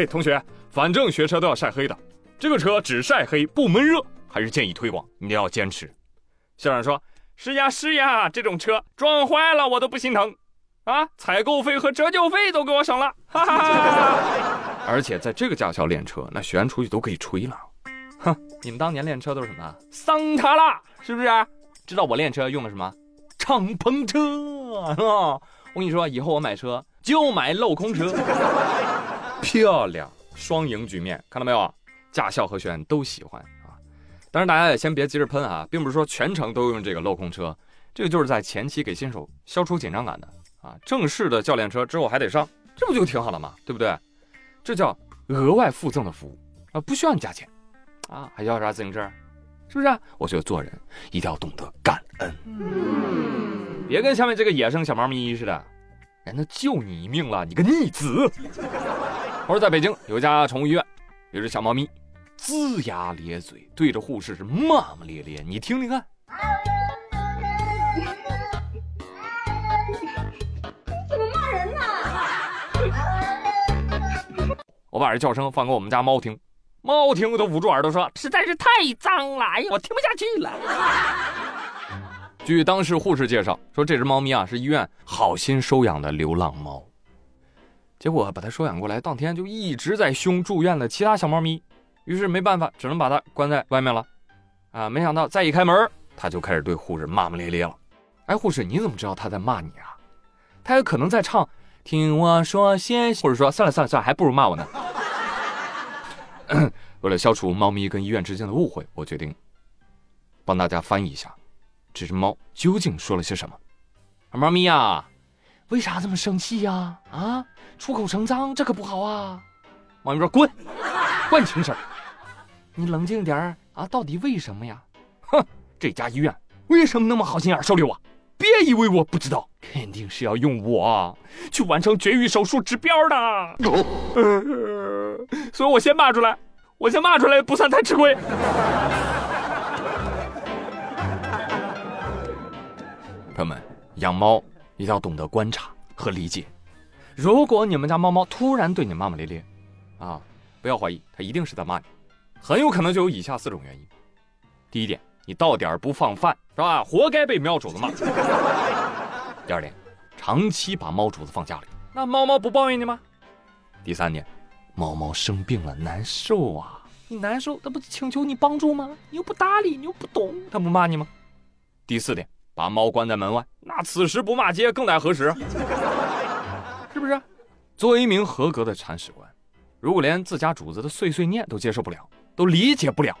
哎，同学，反正学车都要晒黑的，这个车只晒黑不闷热，还是建议推广，你要坚持。校长说：“是呀是呀，这种车撞坏了我都不心疼，啊，采购费和折旧费都给我省了。”哈哈哈。而且在这个驾校练车，那学员出去都可以吹了。哼，你们当年练车都是什么？桑塔纳，是不是？知道我练车用的什么？敞篷车啊！我跟你说，以后我买车就买镂空车，漂亮，双赢局面，看到没有？驾校和学员都喜欢啊。当然，大家也先别急着喷啊，并不是说全程都用这个镂空车，这个就是在前期给新手消除紧张感的啊。正式的教练车之后还得上，这不就挺好了吗？对不对？这叫额外附赠的服务啊，不需要你加钱。啊，还要啥自行车？是不是？我觉得做人一定要懂得感恩，别跟下面这个野生小猫咪似的，人都救你一命了，你个逆子！我说在北京有一家宠物医院，有只小猫咪龇牙咧嘴，对着护士是骂骂咧咧，你听听看。怎么骂人呢？我把这叫声放给我们家猫听。猫听都捂住耳朵说：“实在是太脏了，哎呀，我听不下去了。”据当事护士介绍，说这只猫咪啊是医院好心收养的流浪猫，结果把它收养过来当天就一直在凶住院的其他小猫咪，于是没办法，只能把它关在外面了。啊，没想到再一开门，它就开始对护士骂骂咧咧了。哎，护士，你怎么知道它在骂你啊？它有可能在唱“听我说谢谢”，或者说“算了算了算了，还不如骂我呢。”为了消除猫咪跟医院之间的误会，我决定帮大家翻译一下，这只猫究竟说了些什么。猫咪呀，为啥这么生气呀？啊，出口成脏，这可不好啊！猫咪说：“滚，关你什么事儿？你冷静点儿啊！到底为什么呀？哼，这家医院为什么那么好心眼收留我？别以为我不知道，肯定是要用我去完成绝育手术指标的。所以我先骂出来。”我先骂出来不算太吃亏。朋友们，养猫一定要懂得观察和理解。如果你们家猫猫突然对你骂骂咧咧，啊，不要怀疑，它一定是在骂你，很有可能就有以下四种原因。第一点，你到点儿不放饭，是吧？活该被喵主子骂。第二点，长期把猫主子放家里，那猫猫不抱怨你吗？第三点。猫猫生病了，难受啊！你难受，它不请求你帮助吗？你又不搭理，你又不懂，它不骂你吗？第四点，把猫关在门外，那此时不骂街更待何时？是不是？作为一名合格的铲屎官，如果连自家主子的碎碎念都接受不了，都理解不了，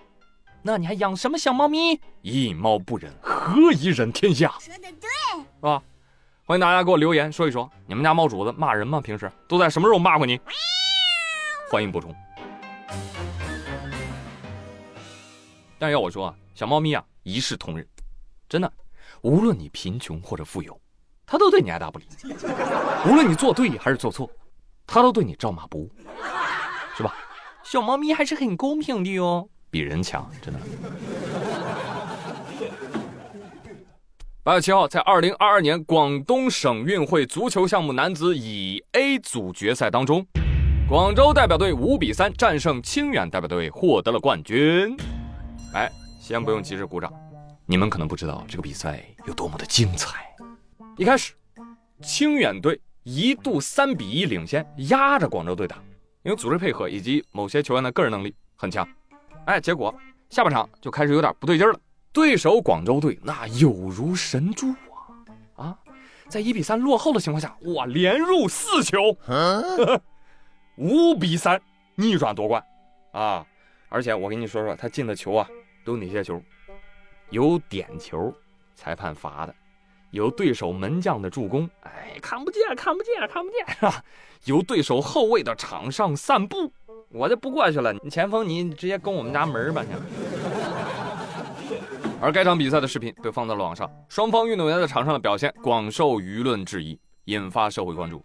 那你还养什么小猫咪？一猫不忍，何以忍天下？说的对，是吧？欢迎大家给我留言说一说，你们家猫主子骂人吗？平时都在什么时候骂过你？欢迎补充。但要我说啊，小猫咪啊，一视同仁，真的，无论你贫穷或者富有，他都对你爱答不理；无论你做对还是做错，他都对你照马不误，是吧？小猫咪还是很公平的哟，比人强，真的。八月七号，在二零二二年广东省运会足球项目男子乙 A 组决赛当中。广州代表队五比三战胜清远代表队，获得了冠军。哎，先不用急着鼓掌，你们可能不知道这个比赛有多么的精彩。一开始，清远队一度三比一领先，压着广州队打，因为组织配合以及某些球员的个人能力很强。哎，结果下半场就开始有点不对劲了，对手广州队那有如神助啊！啊，在一比三落后的情况下，哇，连入四球。五比三逆转夺冠，啊！而且我跟你说说他进的球啊，都哪些球？有点球，裁判罚的；有对手门将的助攻，哎，看不见，看不见，看不见，是吧？有对手后卫的场上散步，我就不过去了。你前锋，你直接攻我们家门吧，行。而该场比赛的视频被放到了网上，双方运动员在场上的表现广受舆论质疑，引发社会关注。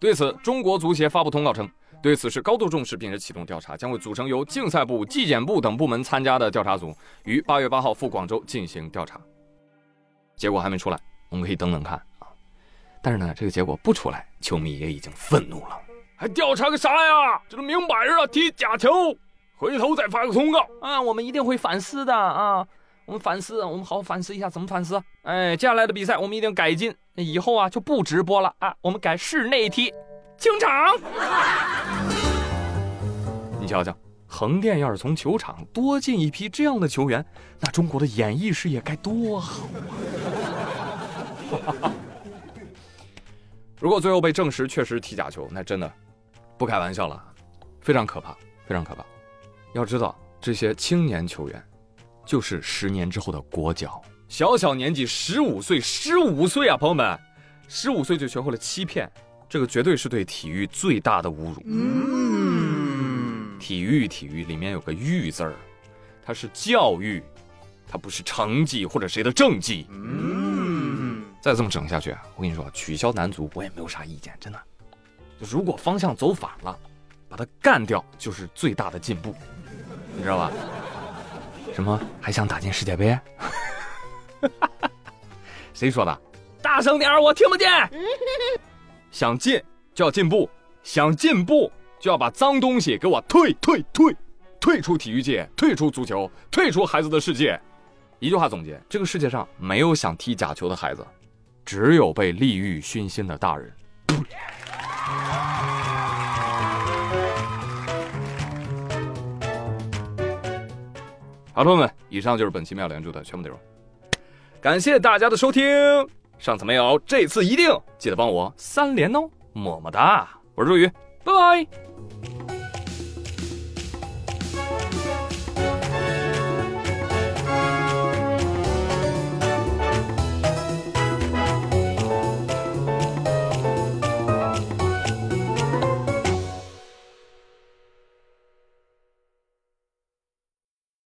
对此，中国足协发布通告称。对此事高度重视，并且启动调查，将会组成由竞赛部、纪检部等部门参加的调查组，于八月八号赴广州进行调查。结果还没出来，我们可以等等看啊。但是呢，这个结果不出来，球迷也已经愤怒了。还调查个啥呀？这都明摆着踢假球，回头再发个通告啊！我们一定会反思的啊！我们反思，我们好好反思一下怎么反思。哎，接下来的比赛我们一定改进，以后啊就不直播了啊！我们改室内踢，清场。你瞧瞧，横店要是从球场多进一批这样的球员，那中国的演艺事业该多好啊！如果最后被证实确实踢假球，那真的。不开玩笑了，非常可怕，非常可怕。要知道，这些青年球员，就是十年之后的国脚。小小年纪，十五岁，十五岁啊，朋友们，十五岁就学会了欺骗，这个绝对是对体育最大的侮辱。体育，体育里面有个“育”字儿，它是教育，它不是成绩或者谁的政绩。嗯，再这么整下去，我跟你说，取消男足我也没有啥意见，真的。如果方向走反了，把它干掉就是最大的进步，你知道吧？什么还想打进世界杯？谁说的？大声点我听不见。想进就要进步，想进步就要把脏东西给我退退退，退出体育界，退出足球，退出孩子的世界。一句话总结：这个世界上没有想踢假球的孩子，只有被利欲熏心的大人。好，朋友们，以上就是本期妙连珠的全部内容。感谢大家的收听，上次没有，这次一定记得帮我三连哦，么么哒！我是朱宇，拜拜。